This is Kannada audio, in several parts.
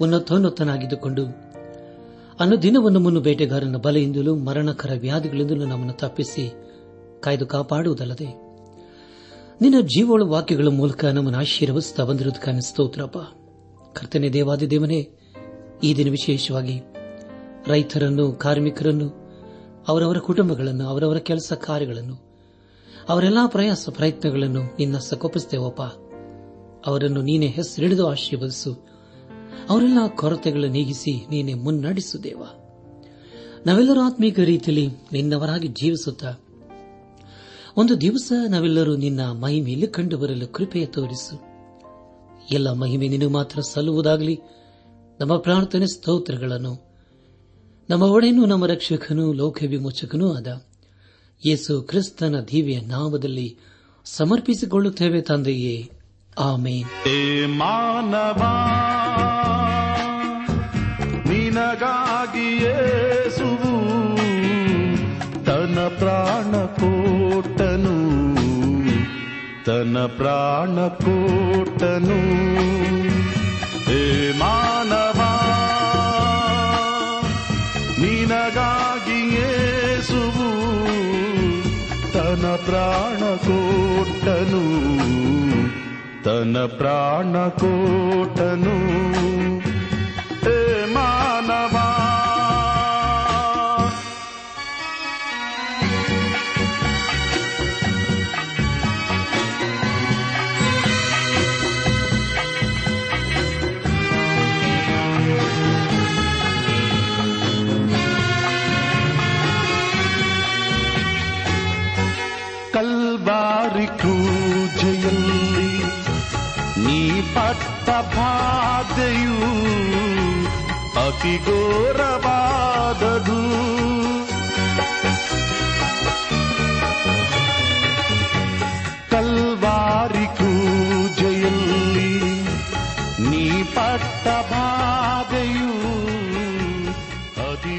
ಉನ್ನತೋನ್ನತನಾಗಿದ್ದುಕೊಂಡು ಅನುದಿನವನ್ನು ಮುನ್ನು ಬೇಟೆಗಾರನ ಬಲೆಯಿಂದಲೂ ಮರಣಕರ ವ್ಯಾಧಿಗಳಿಂದಲೂ ನಮ್ಮನ್ನು ತಪ್ಪಿಸಿ ಕಾಯ್ದು ಕಾಪಾಡುವುದಲ್ಲದೆ, ನಿನ್ನ ಜೀವೋಳ ವಾಕ್ಯಗಳ ಮೂಲಕ ನಮ್ಮನ್ನು ಆಶೀರ್ವಸ್ತಾ ಬಂದಿರುವುದಕ್ಕೆ ಸ್ತೋತ್ರಪ್ಪ. ಕರ್ತನೆ ದೇವಾದಿ ದೇವನೇ, ಈ ದಿನ ವಿಶೇಷವಾಗಿ ರೈತರನ್ನು, ಕಾರ್ಮಿಕರನ್ನು, ಅವರವರ ಕುಟುಂಬಗಳನ್ನು, ಅವರವರ ಕೆಲಸ ಕಾರ್ಯಗಳನ್ನು, ಅವರೆಲ್ಲಾ ಪ್ರಯಾಸ ಪ್ರಯತ್ನಗಳನ್ನು ನಿನ್ನ ಸಕೋಪಿಸುತ್ತೇವಪ್ಪ ಅವರನ್ನು ನೀನೆ ಹೆಸರಿಡಿದು ಆಶೀರ್ವದಿಸು. ಅವರೆಲ್ಲ ಕೊರತೆಗಳನ್ನು ನೀಗಿಸಿ ನೀನೆ ಮುನ್ನಡೆಸು ದೇವ ನಾವೆಲ್ಲರೂ ಆತ್ಮೀಕ ರೀತಿಯಲ್ಲಿ ನಿನ್ನವರಾಗಿ ಜೀವಿಸುತ್ತಾ ಒಂದು ದಿವಸ ನಾವೆಲ್ಲರೂ ನಿನ್ನ ಮಹಿಮೆಯಲ್ಲಿ ಕಂಡು ಬರಲು ಕೃಪೆಯ ತೋರಿಸು. ಎಲ್ಲ ಮಹಿಮೆ ನಿನ್ನ ಮಾತ್ರ ಸಲ್ಲುವುದಾಗಲಿ. ನಮ್ಮ ಪ್ರಾರ್ಥನೆ ಸ್ತೋತ್ರಗಳನ್ನು, ನಮ್ಮ ಒಡೆಯನು ನಮ್ಮ ರಕ್ಷಕನೂ, ಲೋಕ ವಿಮೋಚಕನೂ ಆದ ಯೇಸು ಕ್ರಿಸ್ತನ ದಿವ್ಯ ನಾಮದಲ್ಲಿ ಸಮರ್ಪಿಸಿಕೊಳ್ಳುತ್ತೇವೆ ತಂದೆಯೇ. ಆಮೇನ್. ಮಾನವ ನಿನಗಾಗಿ ಯೇಸುವು ತನ್ನ ಪ್ರಾಣ ಕೋಟನು ತನ್ನ ಪ್ರಾಣ ಕೊಟ್ಟನು. ಹೇ ಮಾನವ, ನಿನಗಾಗಿ ಯೇಸುವು ತನ್ನ ಪ್ರಾಣ ಕೊಟ್ಟನು. ತನ್ನ ಪ್ರಾಣ ಬಾಧೆಯು ಅತಿ ಘೋರವಾದದು ಕಲ್ವಾರಿ ಕ್ರೂಜೆಯಲ್ಲಿ ನೀ ಪಟ್ಟ ಬಾಧೆಯು ಅತಿ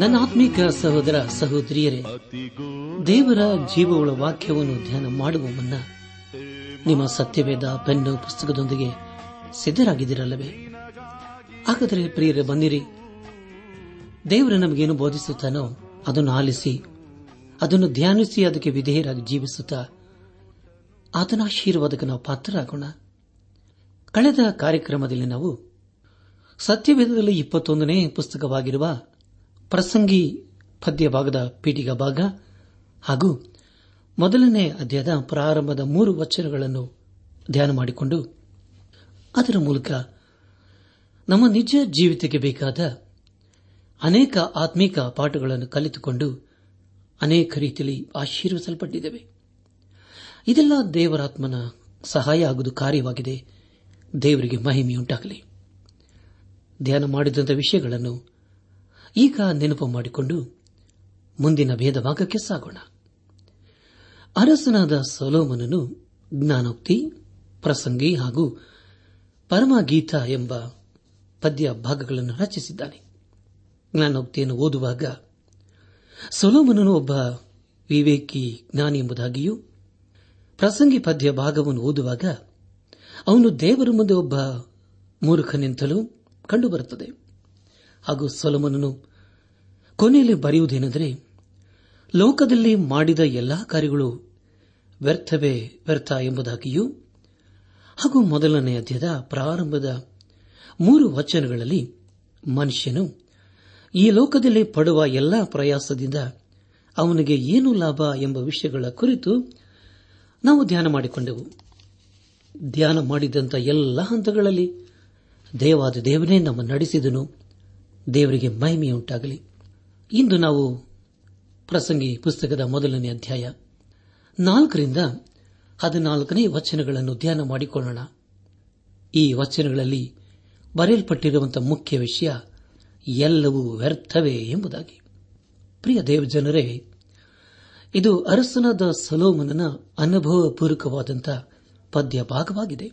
ನನ್ನ ಆತ್ಮೀಕ ಸಹೋದರ ಸಹೋದರಿಯರೇ ದೇವರ ಜೀವವುಳ ವಾಕ್ಯವನ್ನು ಧ್ಯಾನ ಮಾಡುವ ಮುನ್ನ ನಿಮ್ಮ ಸತ್ಯವೇದ ಪೆನ್ನು ಪುಸ್ತಕದೊಂದಿಗೆ ಸಿದ್ಧರಾಗಿದ್ದೀರಲ್ಲವೇ? ಹಾಗಾದರೆ ಪ್ರಿಯರೇ ಬಂದಿರಿ ದೇವರು ನಮಗೇನು ಬೋಧಿಸುತ್ತಾನೋ ಅದನ್ನು ಆಲಿಸಿ, ಅದನ್ನು ಧ್ಯಾನಿಸಿ, ಅದಕ್ಕೆ ವಿಧೇಯರಾಗಿ ಜೀವಿಸುತ್ತಾ ಆತನ ಆಶೀರ್ವಾದಕ್ಕೆ ನಾವು ಪಾತ್ರರಾಗೋಣ. ಕಳೆದ ಕಾರ್ಯಕ್ರಮದಲ್ಲಿ ನಾವು ಸತ್ಯವೇದದಲ್ಲಿ ಇಪ್ಪತ್ತೊಂದನೇ ಪುಸ್ತಕವಾಗಿರುವ ಪ್ರಸಂಗಿ ಪದ್ಯ ಭಾಗದ ಪೀಠಿಗ ಭಾಗ ಹಾಗೂ ಮೊದಲನೇ ಅಧ್ಯಾಯದ ಪ್ರಾರಂಭದ ಮೂರು ವಚನಗಳನ್ನು ಧ್ಯಾನ ಮಾಡಿಕೊಂಡು ಅದರ ಮೂಲಕ ನಮ್ಮ ನಿಜ ಜೀವಿತಕ್ಕೆ ಬೇಕಾದ ಅನೇಕ ಆತ್ಮೀಕ ಪಾಠಗಳನ್ನು ಕಲಿತುಕೊಂಡು ಅನೇಕ ರೀತಿಯಲ್ಲಿ ಆಶೀರ್ವಿಸಲ್ಪಟ್ಟಿದ್ದೇವೆ. ಇದೆಲ್ಲ ದೇವರಾತ್ಮನ ಸಹಾಯ ಆಗುವುದು ಕಾರ್ಯವಾಗಿದೆ. ದೇವರಿಗೆ ಮಹಿಮೆಯುಂಟಾಗಲಿ ಧ್ಯಾನ ಮಾಡಿದಂಥ ವಿಷಯಗಳನ್ನು ಈಗ ನೆನಪು ಮಾಡಿಕೊಂಡು ಮುಂದಿನ ಭೇದ ಭಾಗಕ್ಕೆ ಸಾಗೋಣ. ಅರಸನಾದ ಸೊಲೋಮನನು ಜ್ಞಾನೋಕ್ತಿ, ಪ್ರಸಂಗಿ ಹಾಗೂ ಪರಮಗೀತ ಎಂಬ ಪದ್ಯ ಭಾಗಗಳನ್ನು ರಚಿಸಿದ್ದಾನೆ. ಜ್ಞಾನೋಕ್ತಿಯನ್ನು ಓದುವಾಗ ಸೊಲೋಮನನು ಒಬ್ಬ ವಿವೇಕಿ ಜ್ಞಾನಿ ಎಂಬುದಾಗಿಯೂ, ಪ್ರಸಂಗಿ ಪದ್ಯ ಭಾಗವನ್ನು ಓದುವಾಗ ಅವನು ದೇವರ ಮುಂದೆ ಒಬ್ಬ ಮೂರ್ಖನೆಂತಲೂ ಕಂಡುಬರುತ್ತದೆ. ಹಾಗೂ ಸೊಲೋಮನನು ಕೊನೆಯಲ್ಲಿ ಬರೆಯುವುದೇನೆಂದರೆ ಲೋಕದಲ್ಲಿ ಮಾಡಿದ ಎಲ್ಲಾ ಕಾರ್ಯಗಳು ವ್ಯರ್ಥವೇ ವ್ಯರ್ಥ ಎಂಬುದಾಗಿಯೂ, ಹಾಗೂ ಮೊದಲನೇ ಅಧ್ಯದ ಪ್ರಾರಂಭದ ಮೂರು ವಚನಗಳಲ್ಲಿ ಮನುಷ್ಯನು ಈ ಲೋಕದಲ್ಲಿ ಪಡುವ ಎಲ್ಲಾ ಪ್ರಯಾಸದಿಂದ ಅವನಿಗೆ ಏನು ಲಾಭ ಎಂಬ ವಿಷಯಗಳ ಕುರಿತು ನಾವು ಧ್ಯಾನ ಮಾಡಿಕೊಂಡೆವು. ಧ್ಯಾನ ಮಾಡಿದಂಥ ಎಲ್ಲ ಹಂತಗಳಲ್ಲಿ ದೇವಾದ ದೇವನೇ ನಮ್ಮ ನಡೆಸಿದನು. ದೇವರಿಗೆ ಮಹಿಮೆಯುಂಟಾಗಲಿ. ಇಂದು ನಾವು ಪ್ರಸಂಗಿ ಪುಸ್ತಕದ ಮೊದಲನೇ ಅಧ್ಯಾಯ. ನಾಲ್ಕರಿಂದ ಹದಿನಾಲ್ಕನೇ ವಚನಗಳನ್ನು ಧ್ಯಾನ ಮಾಡಿಕೊಳ್ಳೋಣ. ಈ ವಚನಗಳಲ್ಲಿ ಬರೆಯಲ್ಪಟ್ಟಿರುವಂತಹ ಮುಖ್ಯ ವಿಷಯ ಎಲ್ಲವೂ ವ್ಯರ್ಥವೇ ಎಂಬುದಾಗಿ. ಪ್ರಿಯ ದೇವಜನರೇ, ಇದು ಅರಸನಾದ ಸಲೋಮನನ ಅನುಭವಪೂರ್ವಕವಾದಂಥ ಪದ್ಯ ಭಾಗವಾಗಿದೆ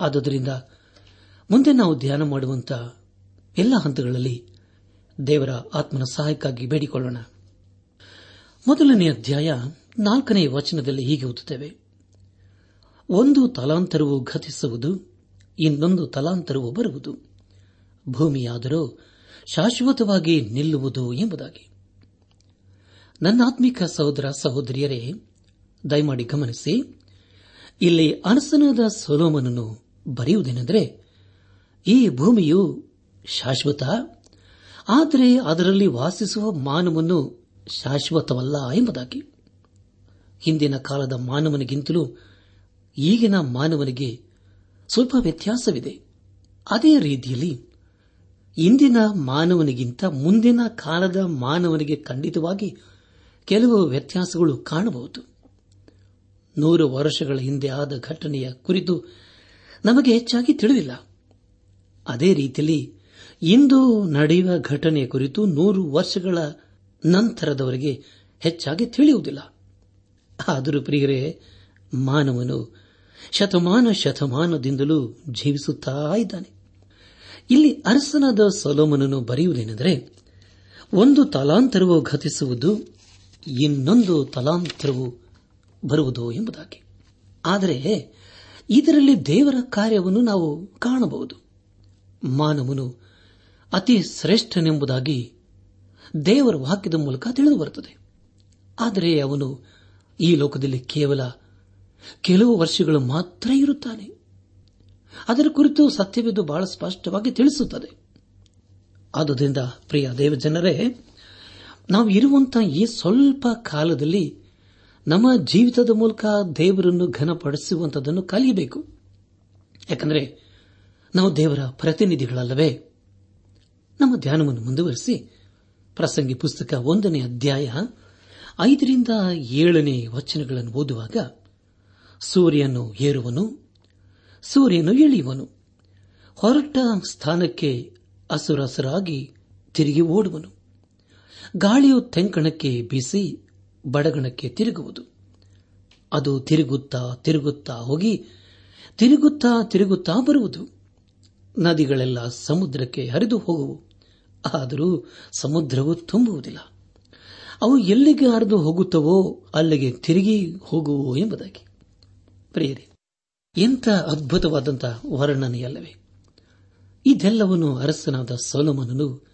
ಆದುದರಿಂದ ಮುಂದೆ ನಾವು ಧ್ಯಾನ ಮಾಡುವಂತಹ ಎಲ್ಲ ಹಂತಗಳಲ್ಲಿ ದೇವರ ಆತ್ಮನ ಸಹಾಯಕ್ಕಾಗಿ ಬೇಡಿಕೊಳ್ಳೋಣ. ಮೊದಲನೇ ಅಧ್ಯಾಯ ನಾಲ್ಕನೇ ವಚನದಲ್ಲಿ ಹೀಗೆ ಓದುತ್ತೇವೆ. ಒಂದು ತಲಾಂತರವು ಘತಿಸುವುದು ಇನ್ನೊಂದು ತಲಾಂತರವು ಬರುವುದು. ಭೂಮಿಯಾದರೂ ಶಾಶ್ವತವಾಗಿ ನಿಲ್ಲುವುದು ಎಂಬುದಾಗಿ. ನನ್ನ ಆತ್ಮಿಕ ಸಹೋದರ ಸಹೋದರಿಯರೇ, ದಯಮಾಡಿ ಗಮನಿಸಿ, ಇಲ್ಲಿ ಅನಸನಾದ ಸೊಲೋಮನನ್ನು ಬರೆಯುವುದೇನೆಂದರೆ, ಈ ಭೂಮಿಯು ಶಾಶ್ವತ, ಆದರೆ ಅದರಲ್ಲಿ ವಾಸಿಸುವ ಮಾನವನು ಶಾಶ್ವತವಲ್ಲ ಎಂಬುದಾಗಿ. ಹಿಂದಿನ ಕಾಲದ ಮಾನವನಿಗಿಂತಲೂ ಈಗಿನ ಮಾನವನಿಗೆ ಸ್ವಲ್ಪ ವ್ಯತ್ಯಾಸವಿದೆ. ಅದೇ ರೀತಿಯಲ್ಲಿ ಇಂದಿನ ಮಾನವನಿಗಿಂತ ಮುಂದಿನ ಕಾಲದ ಮಾನವನಿಗೆ ಖಂಡಿತವಾಗಿ ಕೆಲವು ವ್ಯತ್ಯಾಸಗಳು ಕಾಣಬಹುದು. ನೂರು ವರ್ಷಗಳ ಹಿಂದೆ ಆದ ಘಟನೆಯ ಕುರಿತು ನಮಗೆ ಹೆಚ್ಚಾಗಿ ತಿಳಿದಿಲ್ಲ. ಅದೇ ರೀತಿಯಲ್ಲಿ ಇಂದು ನಡೆಯುವ ಘಟನೆಯ ಕುರಿತು ನೂರು ವರ್ಷಗಳ ನಂತರದವರೆಗೆ ಹೆಚ್ಚಾಗಿ ತಿಳಿಯುವುದಿಲ್ಲ. ಆದರೂ ಪ್ರಿಯರೇ, ಮಾನವನು ಶತಮಾನ ಶತಮಾನದಿಂದಲೂ ಜೀವಿಸುತ್ತಾ ಇದ್ದಾನೆ. ಇಲ್ಲಿ ಅರಸನಾದ ಸೊಲೋಮನನ್ನು ಬರೆಯುವುದೇನೆಂದರೆ, ಒಂದು ತಲಾಂತರವು ಘತಿಸುವುದು ಇನ್ನೊಂದು ತಲಾಂತರವು ಬರುವುದು ಎಂಬುದಾಗಿ. ಆದರೆ ಇದರಲ್ಲಿ ದೇವರ ಕಾರ್ಯವನ್ನು ನಾವು ಕಾಣಬಹುದು. ಮಾನವನು ಅತಿ ಶ್ರೇಷ್ಠನೆಂಬುದಾಗಿ ದೇವರ ವಾಕ್ಯದ ಮೂಲಕ ತಿಳಿದು ಬರುತ್ತದೆ. ಆದರೆ ಅವನು ಈ ಲೋಕದಲ್ಲಿ ಕೇವಲ ಕೆಲವು ವರ್ಷಗಳು ಮಾತ್ರ ಇರುತ್ತಾನೆ. ಅದರ ಕುರಿತು ಸತ್ಯವಿದ್ದು ಬಹಳ ಸ್ಪಷ್ಟವಾಗಿ ತಿಳಿಸುತ್ತದೆ. ಆದುದರಿಂದ, ಪ್ರಿಯ ದೇವಜನರೇ, ನಾವು ಇರುವಂತಹ ಈ ಸ್ವಲ್ಪ ಕಾಲದಲ್ಲಿ ನಮ್ಮ ಜೀವಿತದ ಮೂಲಕ ದೇವರನ್ನು ಘನಪಡಿಸುವಂತದನ್ನು ಕಲಿಯಬೇಕು. ಯಾಕಂದರೆ, ನಾವು ದೇವರ ಪ್ರತಿನಿಧಿಗಳಲ್ಲವೇ? ನಮ್ಮ ಧ್ಯಾನವನ್ನು ಮುಂದುವರೆಸಿ ಪ್ರಸಂಗಿ ಪುಸ್ತಕ ಒಂದನೇ ಅಧ್ಯಾಯ, ಐದರಿಂದ ಏಳನೇ ವಚನಗಳನ್ನು ಓದುವಾಗ, ಸೂರ್ಯನು ಏರುವನು, ಸೂರ್ಯನು ಇಳಿಯುವನು, ಹೊರಟ ಸ್ಥಾನಕ್ಕೆ ಹಸುರಸರಾಗಿ ತಿರುಗಿ ಓಡುವನು. ಗಾಳಿಯು ತೆಂಕಣಕ್ಕೆ ಬೀಸಿ ಬಡಗಣಕ್ಕೆ ತಿರುಗುವುದು. ಅದು ತಿರುಗುತ್ತಾ ತಿರುಗುತ್ತಾ ಹೋಗಿ, ತಿರುಗುತ್ತಾ ತಿರುಗುತ್ತಾ ಬರುವುದು. ನದಿಗಳೆಲ್ಲ ಸಮುದ್ರಕ್ಕೆ ಹರಿದು ಹೋಗುವು. ಆದರೂ ಸಮುದ್ರವು ತುಂಬುವುದಿಲ್ಲ. ಅವು ಎಲ್ಲಿಗೆ ಹರಿದು ಹೋಗುತ್ತವೋ ಅಲ್ಲಿಗೆ ತಿರುಗಿ ಹೋಗುವು ಎಂಬುದಾಗಿ. ಪ್ರಿಯರಿ ಎಂಥ ಅದ್ಭುತವಾದಂತಹ ವರ್ಣನೆಯಲ್ಲವೇ. ಇದೆಲ್ಲವನ್ನು ಅರಸನಾದ ಸೋಲಮನನು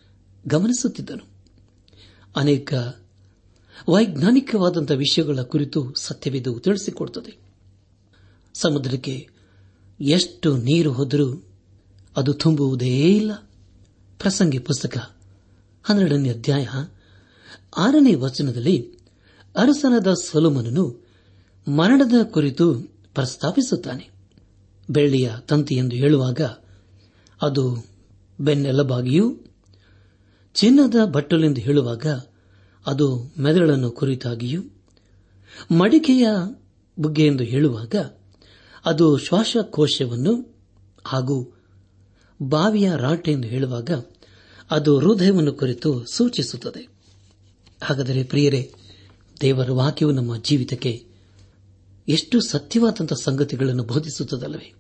ಗಮನಿಸುತ್ತಿದ್ದನು. ಅನೇಕ ವೈಜ್ಞಾನಿಕವಾದಂತಹ ವಿಷಯಗಳ ಕುರಿತು ಸತ್ಯವಿದು ತಿಳಿಸಿಕೊಡುತ್ತದೆ. ಸಮುದ್ರಕ್ಕೆ ಎಷ್ಟು ನೀರು ಹೋದರೂ ಅದು ತುಂಬುವುದೇ ಇಲ್ಲ. ಪ್ರಸಂಗಿ ಪುಸ್ತಕ, ಹನ್ನೆರಡನೇ ಅಧ್ಯಾಯ, ಆರನೇ ವಚನದಲ್ಲಿ ಅರಸನಾದ ಸೊಲೋಮನನು ಮರಣದ ಕುರಿತು ಪ್ರಸ್ತಾಪಿಸುತ್ತಾನೆ. ಬೆಳ್ಳಿಯ ತಂತಿ ಎಂದು ಹೇಳುವಾಗ ಅದು ಬೆನ್ನೆಲಬಾಗಿಯೂ ಚಿನ್ನದ ಬಟ್ಟಲೆಂದು ಹೇಳುವಾಗ ಅದು ಮೆದುಳನ್ನು ಕುರಿತಾಗಿಯೂ, ಮಡಿಕೆಯ ಬುಗ್ಗೆ ಎಂದು ಹೇಳುವಾಗ ಅದು ಶ್ವಾಸಕೋಶವನ್ನು ಹಾಗೂ ಬಾವಿಯ ರಾಟೆ ಎಂದು ಹೇಳುವಾಗ ಅದು ಹೃದಯವನ್ನು ಕುರಿತು ಸೂಚಿಸುತ್ತದೆ. ಹಾಗಾದರೆ ಪ್ರಿಯರೇ, ದೇವರ ವಾಕ್ಯವು ನಮ್ಮ ಜೀವಿತಕ್ಕೆ ಎಷ್ಟು ಸತ್ಯವಾದಂತಹ ಸಂಗತಿಗಳನ್ನು ಬೋಧಿಸುತ್ತದಲ್ಲವೇ?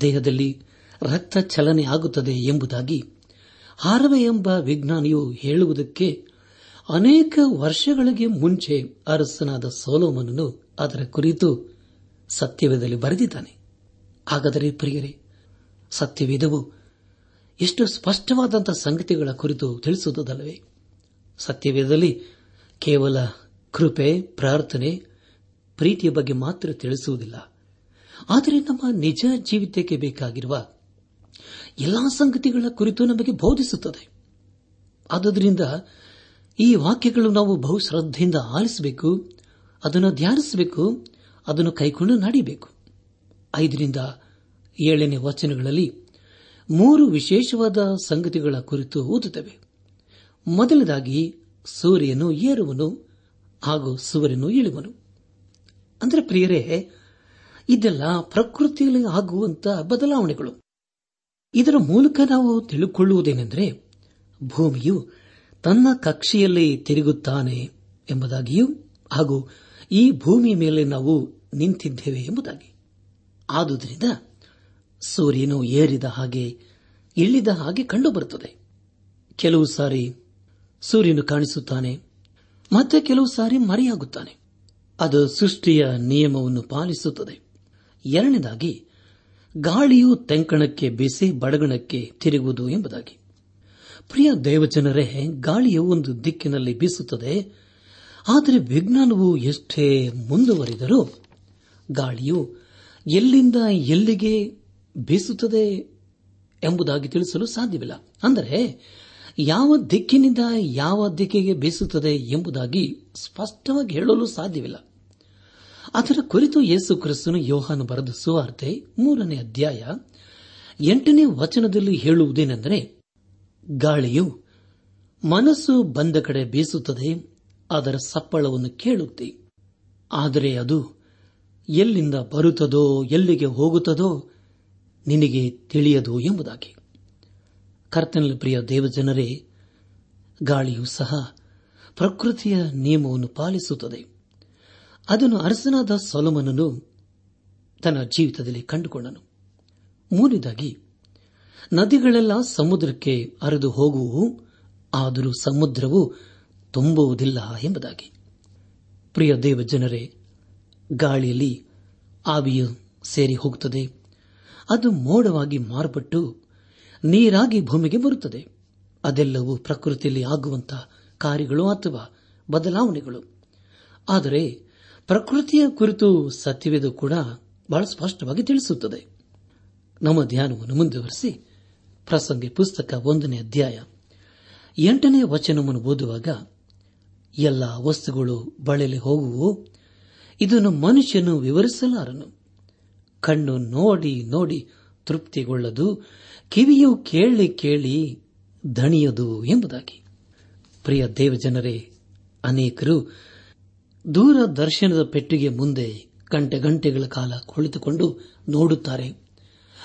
ದೇಹದಲ್ಲಿ ರಕ್ತ ಚಲನೆ ಆಗುತ್ತದೆ ಎಂಬುದಾಗಿ ಹಾರವೆ ಎಂಬ ವಿಜ್ಞಾನಿಯು ಹೇಳುವುದಕ್ಕೆ ಅನೇಕ ವರ್ಷಗಳಿಗೆ ಮುಂಚೆ ಅರಸನಾದ ಸೋಲೋಮನನು ಅದರ ಕುರಿತು ಸತ್ಯವೇದದಲ್ಲಿ ಬರೆದಿದ್ದಾನೆ. ಹಾಗಾದರೆ ಪ್ರಿಯರೇ ಸತ್ಯವೇದವು. ಎಷ್ಟು ಸ್ಪಷ್ಟವಾದಂಥ ಸಂಗತಿಗಳ ಕುರಿತು ತಿಳಿಸುವುದಲ್ಲವೇ? ಸತ್ಯವೇದದಲ್ಲಿ ಕೇವಲ ಕೃಪೆ, ಪ್ರಾರ್ಥನೆ, ಪ್ರೀತಿಯ ಬಗ್ಗೆ ಮಾತ್ರ ತಿಳಿಸುವುದಿಲ್ಲ. ಆದರೆ ನಮ್ಮ ನಿಜ ಜೀವಿತಕ್ಕೆ ಬೇಕಾಗಿರುವ ಎಲ್ಲಾ ಸಂಗತಿಗಳ ಕುರಿತು ನಮಗೆ ಬೋಧಿಸುತ್ತದೆ. ಆದ್ದರಿಂದ ಈ ವಾಕ್ಯಗಳು ನಾವು ಬಹು ಶ್ರದ್ಧೆಯಿಂದ ಆಲಿಸಬೇಕು, ಅದನ್ನು ಧ್ಯಾನಿಸಬೇಕು, ಅದನ್ನು ಕೈಕೊಂಡು ನಡಿಬೇಕು. ಐದರಿಂದ ಏಳನೇ ವಚನಗಳಲ್ಲಿ ಮೂರು ವಿಶೇಷವಾದ ಸಂಗತಿಗಳ ಕುರಿತು ಓದುತ್ತವೆ. ಮೊದಲದಾಗಿ ಸೂರ್ಯನು ಏರುವನು ಹಾಗೂ ಸೂರ್ಯನು ಇಳುವನು. ಅಂದರೆ ಪ್ರಿಯರೇ, ಇದೆಲ್ಲ ಪ್ರಕೃತಿಯಲ್ಲಿ ಆಗುವಂತಹ ಬದಲಾವಣೆಗಳು. ಇದರ ಮೂಲಕ ನಾವು ತಿಳಿದುಕೊಳ್ಳುವುದೇನೆಂದರೆ ಭೂಮಿಯು ತನ್ನ ಕಕ್ಷೆಯಲ್ಲಿ ತಿರುಗುತ್ತಾನೆ ಎಂಬುದಾಗಿಯೂ ಹಾಗೂ ಈ ಭೂಮಿಯ ಮೇಲೆ ನಾವು ನಿಂತಿದ್ದೇವೆ ಎಂಬುದಾಗಿ. ಆದುದರಿಂದ ಸೂರ್ಯನು ಏರಿದ ಹಾಗೆ ಇಳಿದ ಹಾಗೆ ಕಂಡುಬರುತ್ತದೆ. ಕೆಲವು ಸಾರಿ ಸೂರ್ಯನು ಕಾಣಿಸುತ್ತಾನೆ, ಮತ್ತೆ ಕೆಲವು ಸಾರಿ ಮರೆಯಾಗುತ್ತಾನೆ. ಅದು ಸೃಷ್ಟಿಯ ನಿಯಮವನ್ನು ಪಾಲಿಸುತ್ತದೆ. ಎರಡನೇದಾಗಿ, ಗಾಳಿಯು ತೆಂಕಣಕ್ಕೆ ಬಿಸಿ ಬಡಗಣಕ್ಕೆ ತಿರುಗುವುದು ಎಂಬುದಾಗಿ. ಪ್ರಿಯ ದೇವಜನರೇ, ಗಾಳಿಯು ಒಂದು ದಿಕ್ಕಿನಲ್ಲಿ ಬೀಸುತ್ತದೆ, ಆದರೆ ವಿಜ್ಞಾನವು ಎಷ್ಟೇ ಮುಂದುವರಿದರೂ, ಗಾಳಿಯು ಎಲ್ಲಿಂದ ಎಲ್ಲಿಗೆ ಬೀಸುತ್ತದೆ ಎಂಬುದಾಗಿ ತಿಳಿಸಲು ಸಾಧ್ಯವಿಲ್ಲ. ಅಂದರೆ, ಯಾವ ದಿಕ್ಕಿನಿಂದ ಯಾವ ದಿಕ್ಕಿಗೆ ಬೀಸುತ್ತದೆ ಎಂಬುದಾಗಿ ಸ್ಪಷ್ಟವಾಗಿ ಹೇಳಲು ಸಾಧ್ಯವಿಲ್ಲ. ಅದರ ಕುರಿತು ಯೇಸು ಕ್ರಿಸ್ತನು ಯೋಹಾನು ಬರೆದ ಸುವಾರ್ತೆ ಮೂರನೇ ಅಧ್ಯಾಯ ಎಂಟನೇ ವಚನದಲ್ಲಿ ಹೇಳುವುದೇನೆಂದರೆ, ಗಾಳಿಯು ಮನಸ್ಸು ಬಂದ ಕಡೆ ಬೀಸುತ್ತದೆ, ಅದರ ಸಪ್ಪಳವನ್ನು ಕೇಳುತ್ತೆ. ಆದರೆ ಅದು ಎಲ್ಲಿಂದ ಬರುತ್ತದೋ, ಎಲ್ಲಿಗೆ ಹೋಗುತ್ತದೋ ನಿನಗೆ ತಿಳಿಯದು ಎಂಬುದಾಗಿ. ಕರ್ತನಲ್ಲಿ ಪ್ರಿಯ ದೇವಜನರೇ, ಗಾಳಿಯೂ ಸಹ ಪ್ರಕೃತಿಯ ನಿಯಮವನ್ನು ಪಾಲಿಸುತ್ತದೆ. ಅದನ್ನು ಅರಸನಾದ ಸೊಲಮನನು ತನ್ನ ಜೀವಿತದಲ್ಲಿ ಕಂಡುಕೊಂಡನು. ಮೂರನೇದಾಗಿ, ನದಿಗಳೆಲ್ಲ ಸಮುದ್ರಕ್ಕೆ ಹರಿದು ಹೋಗುವು ಆದರೂ ಸಮುದ್ರವು ತುಂಬುವುದಿಲ್ಲ ಎಂಬುದಾಗಿ. ಪ್ರಿಯ ದೇವ ಜನರೇ ಗಾಳಿಯಲ್ಲಿ ಆವಿಯು ಸೇರಿ ಹೋಗುತ್ತದೆ. ಅದು ಮೋಡವಾಗಿ ಮಾರ್ಪಟ್ಟು ನೀರಾಗಿ ಭೂಮಿಗೆ ಬರುತ್ತದೆ. ಅದೆಲ್ಲವೂ ಪ್ರಕೃತಿಯಲ್ಲಿ ಆಗುವಂತಹ ಕಾರ್ಯಗಳು ಅಥವಾ ಬದಲಾವಣೆಗಳು. ಆದರೆ ಪ್ರಕೃತಿಯ ಕುರಿತು ಸತ್ಯವೇದು ಕೂಡ ಬಹಳ ಸ್ಪಷ್ಟವಾಗಿ ತಿಳಿಸುತ್ತದೆ. ನಮ್ಮ ಧ್ಯಾನವನ್ನು ಮುಂದುವರೆಸಿ ಪ್ರಸಂಗಿ ಪುಸ್ತಕ ಒಂದನೇ ಅಧ್ಯಾಯ ಎಂಟನೇ ವಚನವನ್ನು ಓದುವಾಗ, ಎಲ್ಲ ವಸ್ತುಗಳು ಬಳಲಿ ಹೋಗುವು ಇದನ್ನು ಮನುಷ್ಯನು ವಿವರಿಸಲಾರನು. ಕಣ್ಣು ನೋಡಿ ನೋಡಿ ತೃಪ್ತಿಗೊಳ್ಳದು, ಕಿವಿಯು ಕೇಳಿ ಕೇಳಿ ದಣಿಯದು ಎಂಬುದಾಗಿ. ಪ್ರಿಯ ದೇವಜನರೇ, ಅನೇಕರು ದೂರದರ್ಶನದ ಪೆಟ್ಟಿಗೆ ಮುಂದೆ ಗಂಟೆ ಗಂಟೆಗಳ ಕಾಲ ಕುಳಿತುಕೊಂಡು ನೋಡುತ್ತಾರೆ.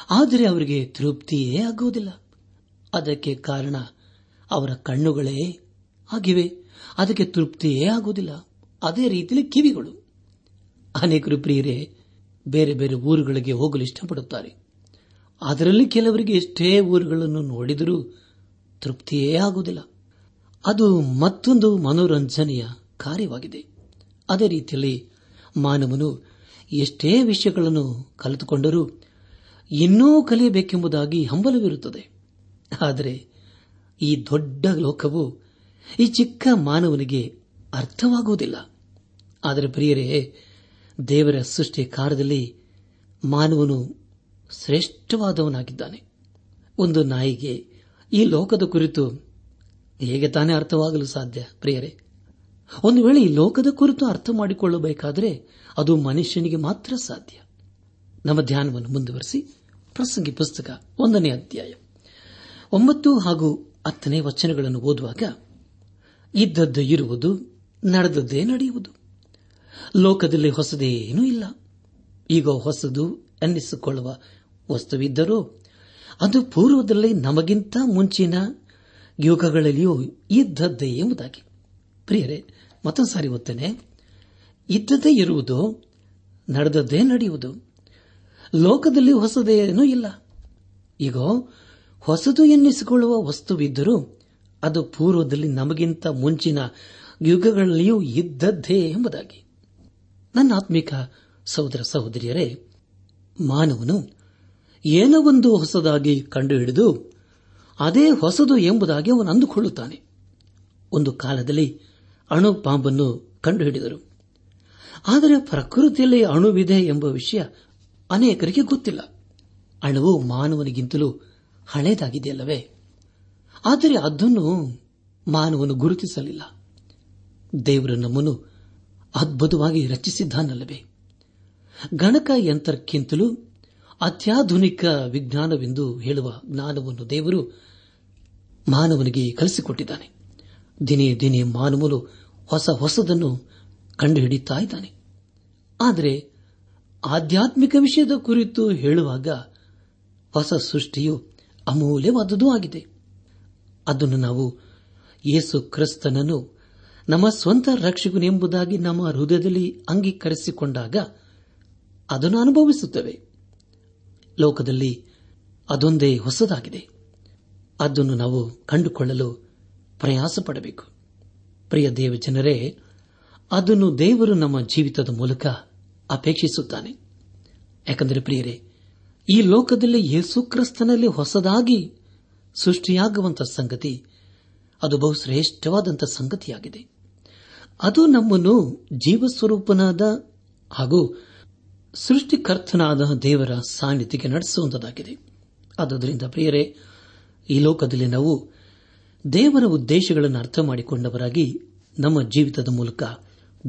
ಆದರೆ ಅವರಿಗೆ ತೃಪ್ತಿಯೇ ಆಗುವುದಿಲ್ಲ. ಅದಕ್ಕೆ ಕಾರಣ ಅವರ ಕಣ್ಣುಗಳೇ ಆಗಿವೆ. ಅದಕ್ಕೆ ತೃಪ್ತಿಯೇ ಆಗುವುದಿಲ್ಲ. ಅದೇ ರೀತಿಯಲ್ಲಿ ಕಿವಿಗಳು. ಅನೇಕರು ಪ್ರಿಯರೇ ಬೇರೆ ಬೇರೆ ಊರುಗಳಿಗೆ ಹೋಗಲು ಇಷ್ಟಪಡುತ್ತಾರೆ. ಅದರಲ್ಲಿ ಕೆಲವರಿಗೆ ಎಷ್ಟೇ ಊರುಗಳನ್ನು ನೋಡಿದರೂ ತೃಪ್ತಿಯೇ ಆಗುವುದಿಲ್ಲ. ಅದು ಮತ್ತೊಂದು ಮನೋರಂಜನೆಯ ಕಾರ್ಯವಾಗಿದೆ. ಅದೇ ರೀತಿಯಲ್ಲಿ ಮಾನವನು ಎಷ್ಟೇ ವಿಷಯಗಳನ್ನು ಕಲಿತುಕೊಂಡರೂ ಇನ್ನೂ ಕಲಿಯಬೇಕೆಂಬುದಾಗಿ ಹಂಬಲವಿರುತ್ತದೆ. ಆದರೆ ಈ ದೊಡ್ಡ ಲೋಕವು ಈ ಚಿಕ್ಕ ಮಾನವನಿಗೆ ಅರ್ಥವಾಗುವುದಿಲ್ಲ. ಆದರೆ ಪ್ರಿಯರೇ ದೇವರ ಸೃಷ್ಟಿ ಕಾರ್ಯದಲ್ಲಿ ಮಾನವನು ಶ್ರೇಷ್ಠವಾದವನಾಗಿದ್ದಾನೆ. ಒಂದು ನಾಯಿಗೆ ಈ ಲೋಕದ ಕುರಿತು ಹೇಗೆ ತಾನೇ ಅರ್ಥವಾಗಲು ಸಾಧ್ಯ, ಪ್ರಿಯರೇ? ಒಂದು ವೇಳೆ ಈ ಲೋಕದ ಕುರಿತು ಅರ್ಥ ಮಾಡಿಕೊಳ್ಳಬೇಕಾದರೆ ಅದು ಮನುಷ್ಯನಿಗೆ ಮಾತ್ರ ಸಾಧ್ಯ. ನಮ್ಮ ಧ್ಯಾನವನ್ನು ಮುಂದುವರೆಸಿ ಪ್ರಸಂಗಿ ಪುಸ್ತಕ ಒಂದನೇ ಅಧ್ಯಾಯ ಒಂಬತ್ತು ಹಾಗೂ ಹತ್ತನೇ ವಚನಗಳನ್ನು ಓದುವಾಗ, ಇದ್ದದ್ದು ಇರುವುದು, ನಡೆದದ್ದೇ ನಡೆಯುವುದು. ಲೋಕದಲ್ಲಿ ಹೊಸದೇನೂ ಇಲ್ಲ. ಈಗ ಹೊಸದು ಅನ್ನಿಸಿಕೊಳ್ಳುವ ವಸ್ತುವಿದ್ದರೂ ಅದು ಪೂರ್ವದಲ್ಲಿ ನಮಗಿಂತ ಮುಂಚಿನ ಯುಗಗಳಲ್ಲಿಯೂ ಇದ್ದದ್ದೇ ಎಂಬುದಾಗಿ. ಪ್ರಿಯರೇ ಮತ್ತೊಂದು ಸಾರಿ ಓದ್ತೇನೆ. ಇದ್ದದ್ದೇ ಇರುವುದು, ನಡೆದದ್ದೇ ನಡೆಯುವುದು. ಲೋಕದಲ್ಲಿ ಹೊಸದೇನೂ ಇಲ್ಲ. ಈಗ ಹೊಸದು ಎನ್ನಿಸಿಕೊಳ್ಳುವ ವಸ್ತುವಿದ್ದರೂ ಅದು ಪೂರ್ವದಲ್ಲಿ ನಮಗಿಂತ ಮುಂಚಿನ ಯುಗಗಳಲ್ಲಿಯೂ ಇದ್ದದ್ದೇ ಎಂಬುದಾಗಿ. ನನ್ನ ಆತ್ಮಿಕ ಸಹೋದರ ಸಹೋದರಿಯರೇ, ಮಾನವನು ಏನೋ ಒಂದು ಹೊಸದಾಗಿ ಕಂಡುಹಿಡಿದು ಅದೇ ಹೊಸದು ಎಂಬುದಾಗಿ ಅವನು ಅಂದುಕೊಳ್ಳುತ್ತಾನೆ. ಒಂದು ಕಾಲದಲ್ಲಿ ಅಣು ಬಾಂಬನ್ನು ಕಂಡುಹಿಡಿದರು. ಆದರೆ ಪ್ರಕೃತಿಯಲ್ಲಿ ಅಣುವಿದೆ ಎಂಬ ವಿಷಯ ಅನೇಕರಿಗೆ ಗೊತ್ತಿಲ್ಲ. ಅಣುವು ಮಾನವನಿಗಿಂತಲೂ ಹಳೆಯದಾಗಿದೆಯಲ್ಲವೇ ಆದರೆ ಅದನ್ನು ಮಾನವನು ಗುರುತಿಸಲಿಲ್ಲ. ದೇವರು ನಮ್ಮನ್ನು ಅದ್ಭುತವಾಗಿ ರಚಿಸಿದ್ದಾನಲ್ಲವೇ? ಗಣಕ ಯಂತ್ರಕ್ಕಿಂತಲೂ ಅತ್ಯಾಧುನಿಕ ವಿಜ್ಞಾನವೆಂದು ಹೇಳುವ ಜ್ಞಾನವನ್ನು ದೇವರು ಮಾನವನಿಗೆ ಕಲಿಸಿಕೊಟ್ಟಿದ್ದಾನೆ. ದಿನೇ ದಿನೇ ಮಾನವನು ಹೊಸ ಹೊಸದನ್ನು ಕಂಡುಹಿಡಿಯುತ್ತಾ ಇದ್ದಾನೆ. ಆದರೆ ಆಧ್ಯಾತ್ಮಿಕ ವಿಷಯದ ಕುರಿತು ಹೇಳುವಾಗ ಹೊಸ ಸೃಷ್ಟಿಯು ಅಮೂಲ್ಯವಾದುದೂ ಆಗಿದೆ. ಅದನ್ನು ನಾವು ಯೇಸು ಕ್ರಿಸ್ತನನ್ನು ನಮ್ಮ ಸ್ವಂತ ರಕ್ಷಕನೆಂಬುದಾಗಿ ನಮ್ಮ ಹೃದಯದಲ್ಲಿ ಅಂಗೀಕರಿಸಿಕೊಂಡಾಗ ಅದನ್ನು ಅನುಭವಿಸುತ್ತೇವೆ. ಲೋಕದಲ್ಲಿ ಅದೊಂದೇ ಹೊಸದಾಗಿದೆ. ಅದನ್ನು ನಾವು ಕಂಡುಕೊಳ್ಳಲು ಪ್ರಯಾಸ ಪಡಬೇಕು ಪ್ರಿಯ ದೇವ ಜನರೇ ಅದನ್ನು ದೇವರು ನಮ್ಮ ಜೀವಿತದ ಮೂಲಕ ಅಪೇಕ್ಷಿಸುತ್ತಾನೆ. ಯಾಕಂದರೆ ಪ್ರಿಯರೇ, ಈ ಲೋಕದಲ್ಲಿ ಯೇಸುಕ್ರಿಸ್ತನಲ್ಲಿ ಹೊಸದಾಗಿ ಸೃಷ್ಟಿಯಾಗುವಂತಹ ಸಂಗತಿ ಅದು ಬಹುಶ್ರೇಷ್ಠವಾದಂಥ ಸಂಗತಿಯಾಗಿದೆ. ಅದು ನಮ್ಮನ್ನು ಜೀವಸ್ವರೂಪನಾದ ಹಾಗೂ ಸೃಷ್ಟಿಕರ್ತನಾದ ದೇವರ ಸಾನ್ನಿಧ್ಯಕ್ಕೆ ನಡೆಸುವಂತದಾಗಿದೆ ಆದ್ದರಿಂದ ಪ್ರಿಯರೇ, ಈ ಲೋಕದಲ್ಲಿ ನಾವು ದೇವರ ಉದ್ದೇಶಗಳನ್ನು ಅರ್ಥ ಮಾಡಿಕೊಂಡವರಾಗಿ ನಮ್ಮ ಜೀವಿತದ ಮೂಲಕ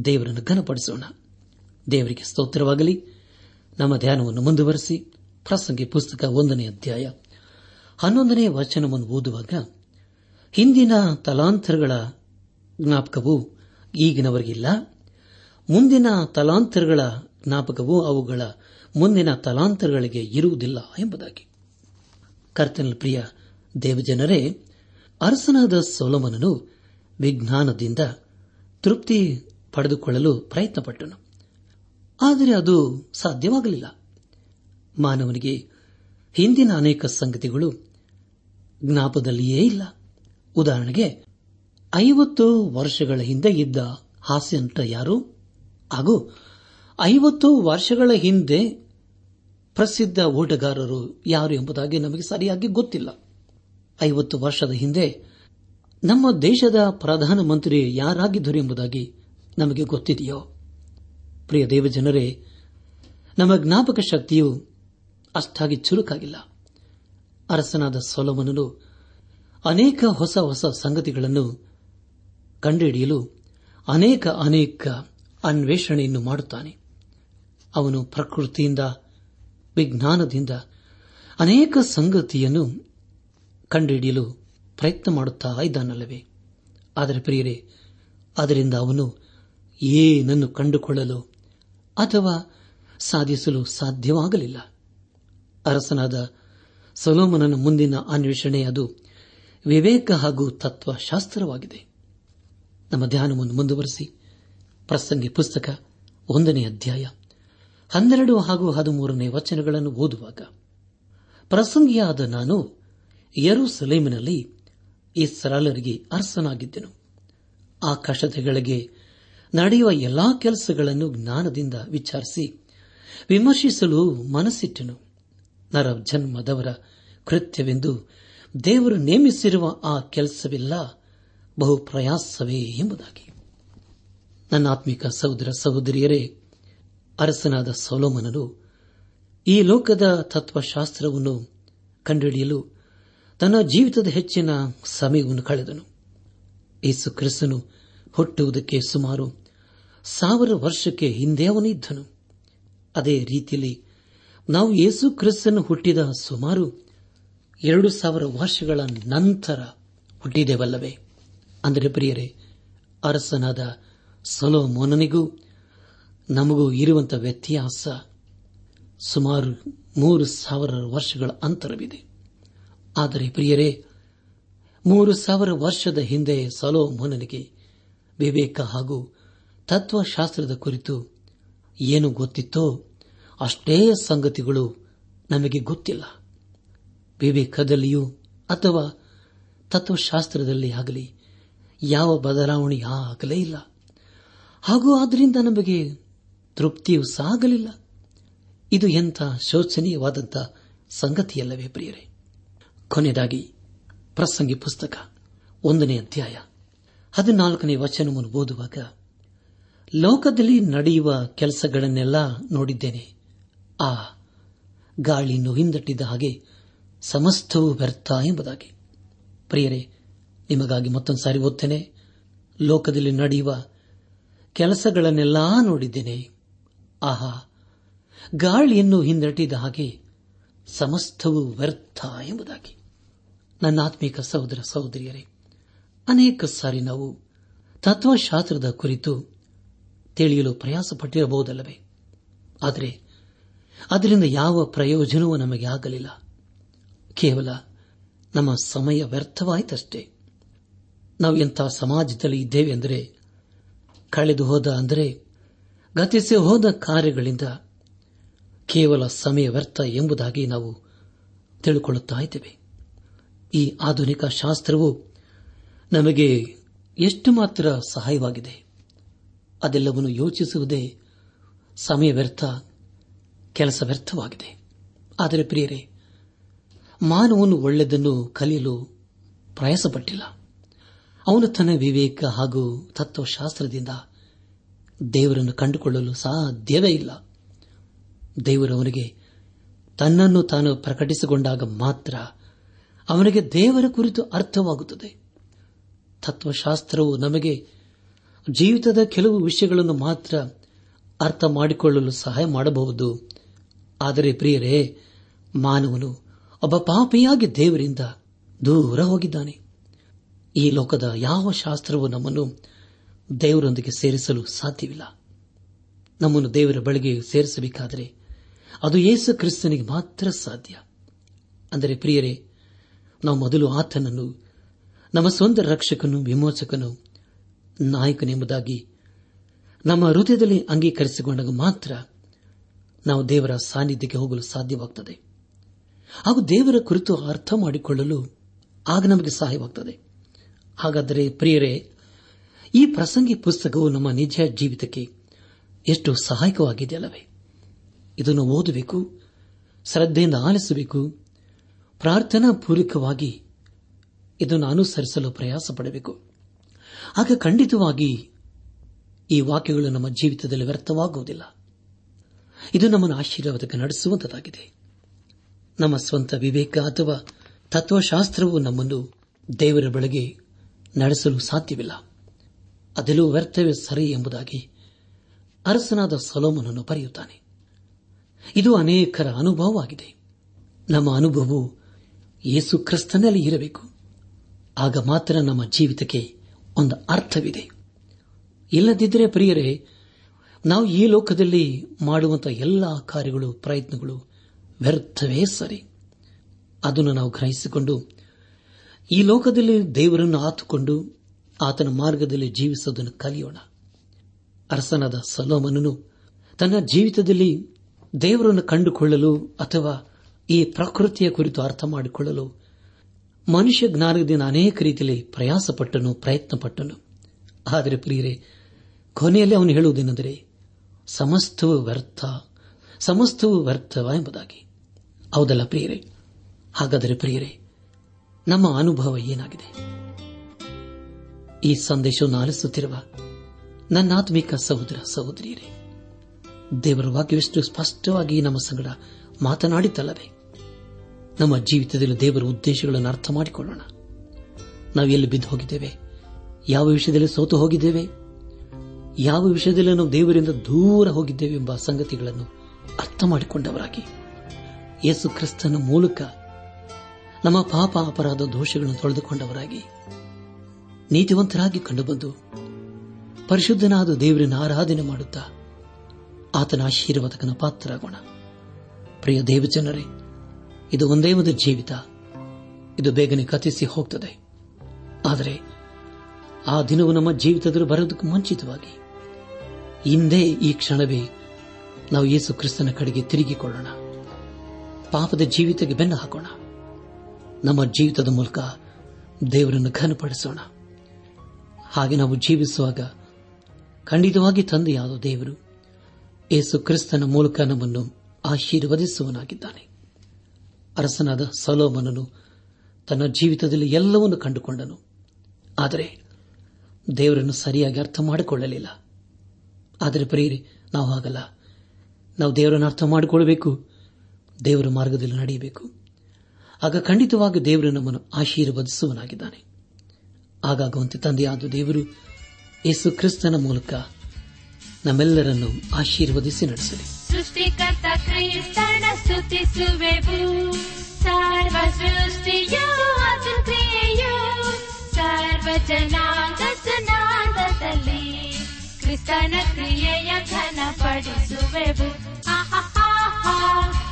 ದೇವರನ್ನು ಘನಪಡಿಸೋಣ. ದೇವರಿಗೆ ಸ್ತೋತ್ರವಾಗಲಿ. ನಮ್ಮ ಧ್ಯಾನವನ್ನು ಮುಂದುವರೆಸಿ, ಪ್ರಸಂಗಿ ಪುಸ್ತಕ ಒಂದನೇ ಅಧ್ಯಾಯ ಹನ್ನೊಂದನೇ ವಚನವನ್ನು ಓದುವಾಗ ಹಿಂದಿನ ತಲಾಂತರಗಳ ಜ್ಞಾಪಕವು ಈಗಿನವರಿಗಿಲ್ಲ. ಮುಂದಿನ ತಲಾಂತರಗಳ ಜ್ಞಾಪಕವು ಅವುಗಳ ಮುಂದಿನ ತಲಾಂತರಗಳಿಗೆ ಇರುವುದಿಲ್ಲ ಎಂಬುದಾಗಿ. ಕರ್ತನ ಪ್ರಿಯ ದೇವಜನರೇ, ಅರಸನಾದ ಸೋಲಮನನು ವಿಜ್ಞಾನದಿಂದ ತೃಪ್ತಿ ಪಡೆದುಕೊಳ್ಳಲು ಪ್ರಯತ್ನಪಟ್ಟನು. ಆದರೆ ಅದು ಸಾಧ್ಯವಾಗಲಿಲ್ಲ. ಮಾನವನಿಗೆ ಹಿಂದಿನ ಅನೇಕ ಸಂಗತಿಗಳು ಜ್ಞಾಪದಲ್ಲಿಯೇ ಇಲ್ಲ. ಉದಾಹರಣೆಗೆ ಐವತ್ತು ವರ್ಷಗಳ ಹಿಂದೆ ಇದ್ದ ಹಾಸ್ಯಂತ ಯಾರು? ಹಾಗೂ ಐವತ್ತು ವರ್ಷಗಳ ಹಿಂದೆ ಪ್ರಸಿದ್ಧ ಓಟಗಾರರು ಯಾರು ಎಂಬುದಾಗಿ ನಮಗೆ ಸರಿಯಾಗಿ ಗೊತ್ತಿಲ್ಲ. ಐವತ್ತು ವರ್ಷದ ಹಿಂದೆ ನಮ್ಮ ದೇಶದ ಪ್ರಧಾನಮಂತ್ರಿ ಯಾರಾಗಿದ್ದರು ಎಂಬುದಾಗಿ ನಮಗೆ ಗೊತ್ತಿದೆಯೋ? ಪ್ರಿಯ ದೇವಜನರೇ, ನಮ್ಮ ಜ್ಞಾಪಕ ಶಕ್ತಿಯು ಅಷ್ಟಾಗಿ ಚುರುಕಾಗಿಲ್ಲ. ಅರಸನಾದ ಸೊಲಮನನು ಅನೇಕ ಹೊಸ ಹೊಸ ಸಂಗತಿಗಳನ್ನು ಕಂಡುಹಿಡಿಯಲು ಅನೇಕ ಅನೇಕ ಅನ್ವೇಷಣೆಯನ್ನು ಮಾಡುತ್ತಾನೆ. ಅವನು ಪ್ರಕೃತಿಯಿಂದ, ವಿಜ್ಞಾನದಿಂದ ಅನೇಕ ಸಂಗತಿಯನ್ನು ಕಂಡುಹಿಡಿಯಲು ಪ್ರಯತ್ನ ಮಾಡುತ್ತಾ ಇದ್ದಾನಲ್ಲವೇ? ಆದರೆ ಪ್ರಿಯರೇ, ಅದರಿಂದ ಅವನು ಏನನ್ನು ಕಂಡುಕೊಳ್ಳಲು ಅಥವಾ ಸಾಧಿಸಲು ಸಾಧ್ಯವಾಗಲಿಲ್ಲ. ಅರಸನಾದ ಸೊಲೋಮನನ ಮುಂದಿನ ಅನ್ವೇಷಣೆ ಅದು ವಿವೇಕ ಹಾಗೂ ತತ್ವಶಾಸ್ತ್ರವಾಗಿದೆ. ನಮ್ಮ ಧ್ಯಾನವನ್ನು ಮುಂದುವರೆಸಿ. ಪ್ರಸಂಗಿ ಪುಸ್ತಕ ಒಂದನೇ ಅಧ್ಯಾಯ. ಹನ್ನೆರಡು ಹಾಗೂ ಹದಿಮೂರನೇ ವಚನಗಳನ್ನು ಓದುವಾಗ. ಪ್ರಸಂಗಿಯಾದ ನಾನು ಯರುಸಲೇಮಿನಲ್ಲಿ ಇಸ್ರಾಲರಿಗೆ ಅರಸನಾಗಿದ್ದೆನು. ಆಕಾಶತೆಗಳಿಗೆ ನಡೆಯುವ ಎಲ್ಲಾ ಕೆಲಸಗಳನ್ನು ಜ್ಞಾನದಿಂದ ವಿಚಾರಿಸಿ ವಿಮರ್ಶಿಸಲು ಮನಸ್ಸಿಟ್ಟನು. ನರ ಜನ್ಮದವರ ಕೃತ್ಯವೆಂದು ದೇವರು ನೇಮಿಸಿರುವ ಆ ಕೆಲಸವಿಲ್ಲ. ಬಹು ಪ್ರಯಾಸವೇ ಎಂಬುದಾಗಿ. ನನ್ನ ಆತ್ಮಿಕ ಸಹೋದರ ಸಹೋದರಿಯರೇ, ಅರಸನಾದ ಸೌಲೋಮನನು ಈ ಲೋಕದ ತತ್ವಶಾಸ್ತ್ರವನ್ನು ಕಂಡುಹಿಡಿಯಲು ತನ್ನ ಜೀವಿತದ ಹೆಚ್ಚಿನ ಸಮಯವನ್ನು ಕಳೆದನು. ಯೇಸು ಕ್ರಿಸ್ತನು ಹುಟ್ಟುವುದಕ್ಕೆ ಸುಮಾರು ಸಾವಿರ ವರ್ಷಕ್ಕೆ ಹಿಂದೆ ಅವನಿದ್ದನು ಅದೇ ರೀತಿಯಲ್ಲಿ ನಾವು ಯೇಸು ಕ್ರಿಸ್ತನು ಹುಟ್ಟಿದ ಸುಮಾರು ಎರಡು ಸಾವಿರ ವರ್ಷಗಳ ನಂತರ ಹುಟ್ಟಿದೆವಲ್ಲವೇ? ಅಂದರೆ ಪ್ರಿಯರೇ, ಅರಸನಾದ ಸೊಲೋಮೋನನಿಗೂ ನಮಗೂ ಇರುವಂತಹ ವ್ಯತ್ಯಾಸ ಸುಮಾರು ಮೂರು ಸಾವಿರ ವರ್ಷಗಳ ಅಂತರವಿದೆ. ಆದರೆ ಪ್ರಿಯರೇ, ಮೂರು ಸಾವಿರ ವರ್ಷದ ಹಿಂದೆ ಸೊಲೋಮೋನನಿಗೆ ವಿವೇಕ ಹಾಗೂ ತತ್ವಶಾಸ್ತ್ರದ ಕುರಿತು ಏನು ಗೊತ್ತಿತ್ತೋ ಅಷ್ಟೇ ಸಂಗತಿಗಳು ನಮಗೆ ಗೊತ್ತಿಲ್ಲ. ವಿವೇಕದಲ್ಲಿಯೂ ಅಥವಾ ತತ್ವಶಾಸ್ತ್ರದಲ್ಲಿ ಆಗಲಿ ಯಾವ ಬದಲಾವಣೆ ಆಗಲೇ ಇಲ್ಲ. ಹಾಗೂ ಆದ್ದರಿಂದ ನಮಗೆ ತೃಪ್ತಿಯೂ ಸಾಗಲಿಲ್ಲ. ಇದು ಎಂಥ ಶೋಚನೀಯವಾದಂಥ ಸಂಗತಿಯಲ್ಲವೇ ಪ್ರಿಯರೇ. ಕೊನೆಯದಾಗಿ ಪ್ರಸಂಗಿ ಪುಸ್ತಕ, ಒಂದನೇ ಅಧ್ಯಾಯ, ಹದಿನಾಲ್ಕನೇ ವಚನವನ್ನು ಓದುವಾಗ, ಲೋಕದಲ್ಲಿ ನಡೆಯುವ ಕೆಲಸಗಳನ್ನೆಲ್ಲ ನೋಡಿದ್ದೇನೆ. ಆ ಗಾಳಿಯನ್ನು ಹಿಂದಟ್ಟಿದ ಹಾಗೆ ಸಮಸ್ತವೂ ವ್ಯರ್ಥ ಎಂಬುದಾಗಿ. ಪ್ರಿಯರೇ ನಿಮಗಾಗಿ ಮತ್ತೊಂದು ಸಾರಿ ಓದ್ತೇನೆ. ಲೋಕದಲ್ಲಿ ನಡೆಯುವ ಕೆಲಸಗಳನ್ನೆಲ್ಲಾ ನೋಡಿದ್ದೇನೆ. ಆಹಾ, ಗಾಳಿಯನ್ನು ಹಿಂದಟ್ಟಿದ ಹಾಗೆ ಸಮಸ್ತವೂ ವ್ಯರ್ಥ ಎಂಬುದಾಗಿ. ನನ್ನ ಆತ್ಮಿಕ ಸಹೋದರ ಸಹೋದರಿಯರೇ, ಅನೇಕ ಸಾರಿ ನಾವು ತತ್ವಶಾಸ್ತ್ರದ ಕುರಿತು ತಿಳಿಯಲು ಪ್ರಯಾಸಪಟ್ಟಿರಬಹುದಲ್ಲವೇ? ಆದರೆ ಅದರಿಂದ ಯಾವ ಪ್ರಯೋಜನವೂ ನಮಗೆ ಆಗಲಿಲ್ಲ. ಕೇವಲ ನಮ್ಮ ಸಮಯ ವ್ಯರ್ಥವಾಯಿತಷ್ಟೇ. ನಾವು ಎಂಥ ಸಮಾಜದಲ್ಲಿ ಇದ್ದೇವೆ ಅಂದರೆ, ಕಳೆದು ಹೋದ ಅಂದರೆ, ಗತಿಸಿ ಹೋದ ಕಾರ್ಯಗಳಿಂದ ಕೇವಲ ಸಮಯ ವ್ಯರ್ಥ ಎಂಬುದಾಗಿ ನಾವು ತಿಳಿದುಕೊಳ್ಳುತ್ತಾ ಇದ್ದೇವೆ. ಈ ಆಧುನಿಕ ಶಾಸ್ತ್ರವು ನಮಗೆ ಎಷ್ಟು ಮಾತ್ರ ಸಹಾಯವಾಗಿದೆ. ಅದೆಲ್ಲವನ್ನು ಯೋಚಿಸುವುದೇ ಸಮಯ ವ್ಯರ್ಥ, ಕೆಲಸ ವ್ಯರ್ಥವಾಗಿದೆ. ಆದರೆ ಪ್ರಿಯರೇ, ಮಾನವನು ಒಳ್ಳೆಯದನ್ನು ಕಲಿಯಲು ಪ್ರಯಾಸಪಟ್ಟಿಲ್ಲ. ಅವನು ತನ್ನ ವಿವೇಕ ಹಾಗೂ ತತ್ವಶಾಸ್ತ್ರದಿಂದ ದೇವರನ್ನು ಕಂಡುಕೊಳ್ಳಲು ಸಾಧ್ಯವೇ ಇಲ್ಲ. ದೇವರವನಿಗೆ ತನ್ನನ್ನು ತಾನು ಪ್ರಕಟಿಸಿಕೊಂಡಾಗ ಮಾತ್ರ ಅವನಿಗೆ ದೇವರ ಕುರಿತು ಅರ್ಥವಾಗುತ್ತದೆ. ತತ್ವಶಾಸ್ತ್ರವು ನಮಗೆ ಜೀವಿತದ ಕೆಲವು ವಿಷಯಗಳನ್ನು ಮಾತ್ರ ಅರ್ಥ ಮಾಡಿಕೊಳ್ಳಲು ಸಹಾಯ ಮಾಡಬಹುದು. ಆದರೆ ಪ್ರಿಯರೇ, ಮಾನವನು ಒಬ್ಬ ಪಾಪಿಯಾಗಿ ದೇವರಿಂದ ದೂರ ಹೋಗಿದ್ದಾನೆ. ಈ ಲೋಕದ ಯಾವ ಶಾಸ್ತ್ರವೂ ನಮ್ಮನ್ನು ದೇವರೊಂದಿಗೆ ಸೇರಿಸಲು ಸಾಧ್ಯವಿಲ್ಲ. ನಮ್ಮನ್ನು ದೇವರ ಬಳಿಗೆ ಸೇರಿಸಬೇಕಾದರೆ ಅದು ಯೇಸು ಕ್ರಿಸ್ತನಿಗೆ ಮಾತ್ರ ಸಾಧ್ಯ. ಅಂದರೆ ಪ್ರಿಯರೇ, ನಾವು ಮೊದಲು ಆತನನ್ನು, ನಮ್ಮ ಸ್ವಂತ ರಕ್ಷಕನು ವಿಮೋಚಕನು ನಾಯಕನೆಂಬುದಾಗಿ ನಮ್ಮ ಹೃದಯದಲ್ಲಿ ಅಂಗೀಕರಿಸಿಕೊಂಡಾಗ ಮಾತ್ರ ನಾವು ದೇವರ ಸಾನ್ನಿಧ್ಯಕ್ಕೆ ಹೋಗಲು ಸಾಧ್ಯವಾಗುತ್ತದೆ ಹಾಗೂ ದೇವರ ಕುರಿತು ಅರ್ಥ ಮಾಡಿಕೊಳ್ಳಲು ಆಗ ನಮಗೆ ಸಹಾಯವಾಗುತ್ತದೆ ಹಾಗಾದರೆ ಪ್ರಿಯರೇ, ಈ ಪ್ರಸಂಗಿ ಪುಸ್ತಕವು ನಮ್ಮ ನಿಜ ಜೀವಿತಕ್ಕೆ ಎಷ್ಟು ಸಹಾಯಕವಾಗಿದೆ ಅಲ್ಲವೇ ಇದನ್ನು ಓದಬೇಕು ಶ್ರದ್ಧೆಯಿಂದ ಆಲಿಸಬೇಕು ಪ್ರಾರ್ಥನಾ ಪೂರ್ವಕವಾಗಿ ಇದನ್ನು ಅನುಸರಿಸಲು ಪ್ರಯಾಸ ಪಡಬೇಕು. ಆಗ ಖಂಡಿತವಾಗಿ ಈ ವಾಕ್ಯಗಳು ನಮ್ಮ ಜೀವಿತದಲ್ಲಿ ವ್ಯರ್ಥವಾಗುವುದಿಲ್ಲ. ಇದು ನಮ್ಮನ್ನು ಆಶೀರ್ವಾದಕ್ಕೆ ನಡೆಸುವಂತದಾಗಿದೆ ನಮ್ಮ ಸ್ವಂತ ವಿವೇಕ ಅಥವಾ ತತ್ವಶಾಸ್ತ್ರವು ನಮ್ಮನ್ನು ದೇವರ ಬೆಳಗ್ಗೆ ನಡೆಸಲು ಸಾಧ್ಯವಿಲ್ಲ. ಅದೆಲ್ಲೂ ವ್ಯರ್ಥವೇ ಸರಿ ಎಂಬುದಾಗಿ ಅರಸನಾದ ಸಲೋಮನನ್ನು ಬರೆಯುತ್ತಾನೆ. ಇದು ಅನೇಕರ ಅನುಭವವಾಗಿದೆ. ನಮ್ಮ ಅನುಭವವು ಯೇಸು ಕ್ರಿಸ್ತನಲ್ಲಿ ಇರಬೇಕು. ಆಗ ಮಾತ್ರ ನಮ್ಮ ಜೀವಿತಕ್ಕೆ ಒಂದು ಅರ್ಥವಿದೆ. ಇಲ್ಲದಿದ್ದರೆ ಪ್ರಿಯರೇ, ನಾವು ಈ ಲೋಕದಲ್ಲಿ ಮಾಡುವಂತಹ ಎಲ್ಲ ಕಾರ್ಯಗಳು, ಪ್ರಯತ್ನಗಳು ವ್ಯರ್ಥವೇ ಸರಿ. ಅದನ್ನು ನಾವು ಗ್ರಹಿಸಿಕೊಂಡು ಈ ಲೋಕದಲ್ಲಿ ದೇವರನ್ನು ಆತುಕೊಂಡು ಆತನ ಮಾರ್ಗದಲ್ಲಿ ಜೀವಿಸುವುದನ್ನು ಕಲಿಯೋಣ. ಅರಸನಾದ ಸಲೋಮನನು ತನ್ನ ಜೀವಿತದಲ್ಲಿ ದೇವರನ್ನು ಕಂಡುಕೊಳ್ಳಲು ಅಥವಾ ಈ ಪ್ರಕೃತಿಯ ಕುರಿತು ಅರ್ಥ ಮಾಡಿಕೊಳ್ಳಲು ಮನುಷ್ಯ ಜ್ಞಾನದಿಂದ ಅನೇಕ ರೀತಿಯಲ್ಲಿ ಪ್ರಯಾಸಪಟ್ಟನು, ಪ್ರಯತ್ನಪಟ್ಟನು. ಆದರೆ ಪ್ರಿಯರೇ, ಕೊನೆಯಲ್ಲಿ ಅವನು ಹೇಳುವುದೇನೆಂದರೆ, ಸಮಸ್ತವೂ ವ್ಯರ್ಥ, ಸಮಸ್ತವೂ ವ್ಯರ್ಥವ ಎಂಬುದಾಗಿ. ಹೌದಲ್ಲ ಪ್ರಿಯರೇ? ಹಾಗಾದರೆ ಪ್ರಿಯರೇ ನಮ್ಮ ಅನುಭವ ಏನಾಗಿದೆ? ಈ ಸಂದೇಶವನ್ನು ಆಲಿಸುತ್ತಿರುವ ನನ್ನಾತ್ಮಿಕ ಸಹೋದರ ಸಹೋದರಿಯರೇ, ದೇವರ ವಾಕ್ಯವೆಷ್ಟು ಸ್ಪಷ್ಟವಾಗಿ ನಮ್ಮ ಸಂಗಡ ಮಾತನಾಡಿತಲ್ಲವೇ? ನಮ್ಮ ಜೀವಿತದಲ್ಲಿ ದೇವರ ಉದ್ದೇಶಗಳನ್ನು ಅರ್ಥ ಮಾಡಿಕೊಳ್ಳೋಣ. ನಾವು ಎಲ್ಲಿ ಬಿದ್ದು ಹೋಗಿದ್ದೇವೆ? ಯಾವ ವಿಷಯದಲ್ಲಿ ಸೋತು ಹೋಗಿದ್ದೇವೆ? ಯಾವ ವಿಷಯದಲ್ಲಿ ನಾವು ದೇವರಿಂದ ದೂರ ಹೋಗಿದ್ದೇವೆ ಎಂಬ ಸಂಗತಿಗಳನ್ನು ಅರ್ಥ ಮಾಡಿಕೊಂಡವರಾಗಿ ಯೇಸು ಕ್ರಿಸ್ತನ ಮೂಲಕ ನಮ್ಮ ಪಾಪ ಅಪರಾಧ ದೋಷಗಳನ್ನು ತೊಳೆದುಕೊಂಡವರಾಗಿ ನೀತಿವಂತರಾಗಿ ಕಂಡುಬಂದು ಪರಿಶುದ್ಧನಾದ ದೇವರನ್ನು ಆರಾಧನೆ ಮಾಡುತ್ತಾ ಆತನ ಆಶೀರ್ವಾದಕನ ಪಾತ್ರರಾಗೋಣ. ಪ್ರಿಯ ದೇವಜನರೇ, ಇದು ಒಂದೇ ಒಂದು ಜೀವಿತ. ಇದು ಬೇಗನೆ ಕಥಿಸಿ ಹೋಗ್ತದೆ. ಆದರೆ ಆ ದಿನವು ನಮ್ಮ ಜೀವಿತದಲ್ಲಿ ಬರೋದಕ್ಕೂ ಮುಂಚಿತವಾಗಿ ಹಿಂದೆ ಈ ಕ್ಷಣವೇ ನಾವು ಯೇಸು ಕ್ರಿಸ್ತನ ಕಡೆಗೆ ತಿರುಗಿಕೊಳ್ಳೋಣ. ಪಾಪದ ಜೀವಿತಕ್ಕೆ ಬೆನ್ನು ಹಾಕೋಣ. ನಮ್ಮ ಜೀವಿತದ ಮೂಲಕ ದೇವರನ್ನು ಘನಪಡಿಸೋಣ. ಹಾಗೆ ನಾವು ಜೀವಿಸುವಾಗ ಖಂಡಿತವಾಗಿ ತಂದೆಯಾದ ದೇವರು ಯೇಸು ಕ್ರಿಸ್ತನ ಮೂಲಕ ನಮ್ಮನ್ನು ಆಶೀರ್ವದಿಸುವನಾಗಿದ್ದಾನೆ ಅರಸನಾದ ಸಲೋಮನನು ತನ್ನ ಜೀವಿತದಲ್ಲಿ ಎಲ್ಲವನ್ನು ಕಂಡುಕೊಂಡನು. ಆದರೆ ದೇವರನ್ನು ಸರಿಯಾಗಿ ಅರ್ಥ ಮಾಡಿಕೊಳ್ಳಲಿಲ್ಲ. ಆದರೆ ಪ್ರಿಯರಿ, ನಾವು ಹಾಗಲ್ಲ. ನಾವು ದೇವರನ್ನು ಅರ್ಥ ಮಾಡಿಕೊಳ್ಳಬೇಕು. ದೇವರ ಮಾರ್ಗದಲ್ಲಿ ನಡೆಯಬೇಕು. ಆಗ ಖಂಡಿತವಾಗಿ ದೇವರು ನಮ್ಮನ್ನು ಆಶೀರ್ವದಿಸುವನಾಗಿದ್ದಾನೆ ಆಗಾಗುವಂತೆ ತಂದೆಯಾದ ದೇವರು ಯೇಸು ಕ್ರಿಸ್ತನ ಮೂಲಕ ನಮ್ಮೆಲ್ಲರನ್ನು ಆಶೀರ್ವದಿಸಿ ನಡೆಸಲಿ. ಸೃಷ್ಟಿಕರ್ತ ಕ್ರಿಸ್ತನ ಸ್ತುತಿಸುವೆವು. ಸರ್ವ ಸೃಷ್ಟಿಯು ಅದು ಕ್ರಿಯೆಯು. ಸರ್ವ ಜನಾಂಗ ಜನಾಂಗದಲ್ಲಿ ಕ್ರಿಸ್ತನ ಕ್ರಿಯೆಯ ಘನ ಪಡಿಸುವೆವು ಹಲ್ಲೆಲೂಯಾ,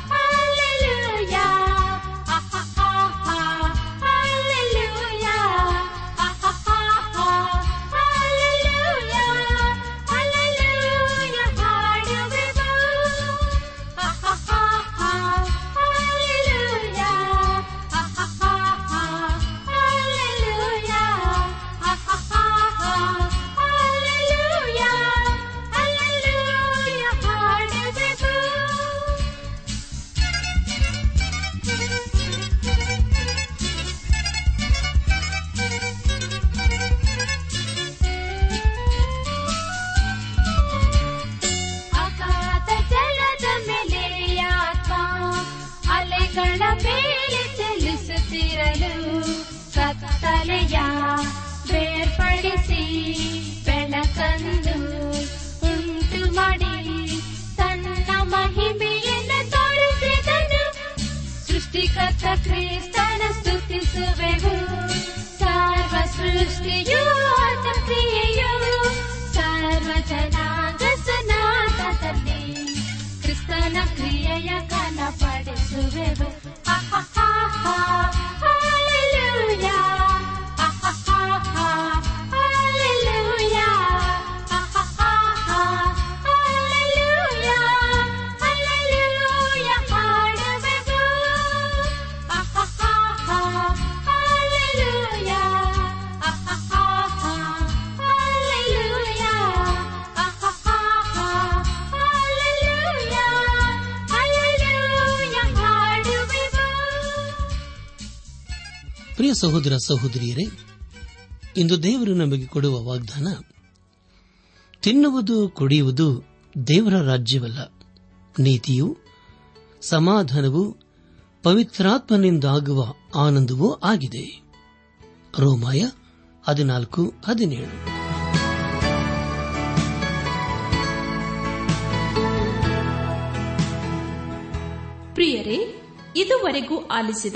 ಸೃಷ್ಟಿಕರ್ತ ಕ್ರಿಸ್ತನ ಸ್ತುತಿಸುವೆವು ಸಹೋದರ ಸಹೋದರಿಯರೇ, ಇಂದು ದೇವರು ನಮಗೆ ಕೊಡುವ ವಾಗ್ದಾನ, ತಿನ್ನುವುದು ಕುಡಿಯುವುದು ದೇವರ ರಾಜ್ಯವಲ್ಲ. ನೀತಿಯು, ಸಮಾಧಾನವು, ಪವಿತ್ರಾತ್ಮನಿಂದಾಗುವ ಆನಂದವೂ ಆಗಿದೆ. ರೋಮಾಯ ಹದಿನಾಲ್ಕು, ಹದಿನೇಳು. ಪ್ರಿಯರೇ, ಇದುವರೆಗೂ ಆಲಿಸಿದ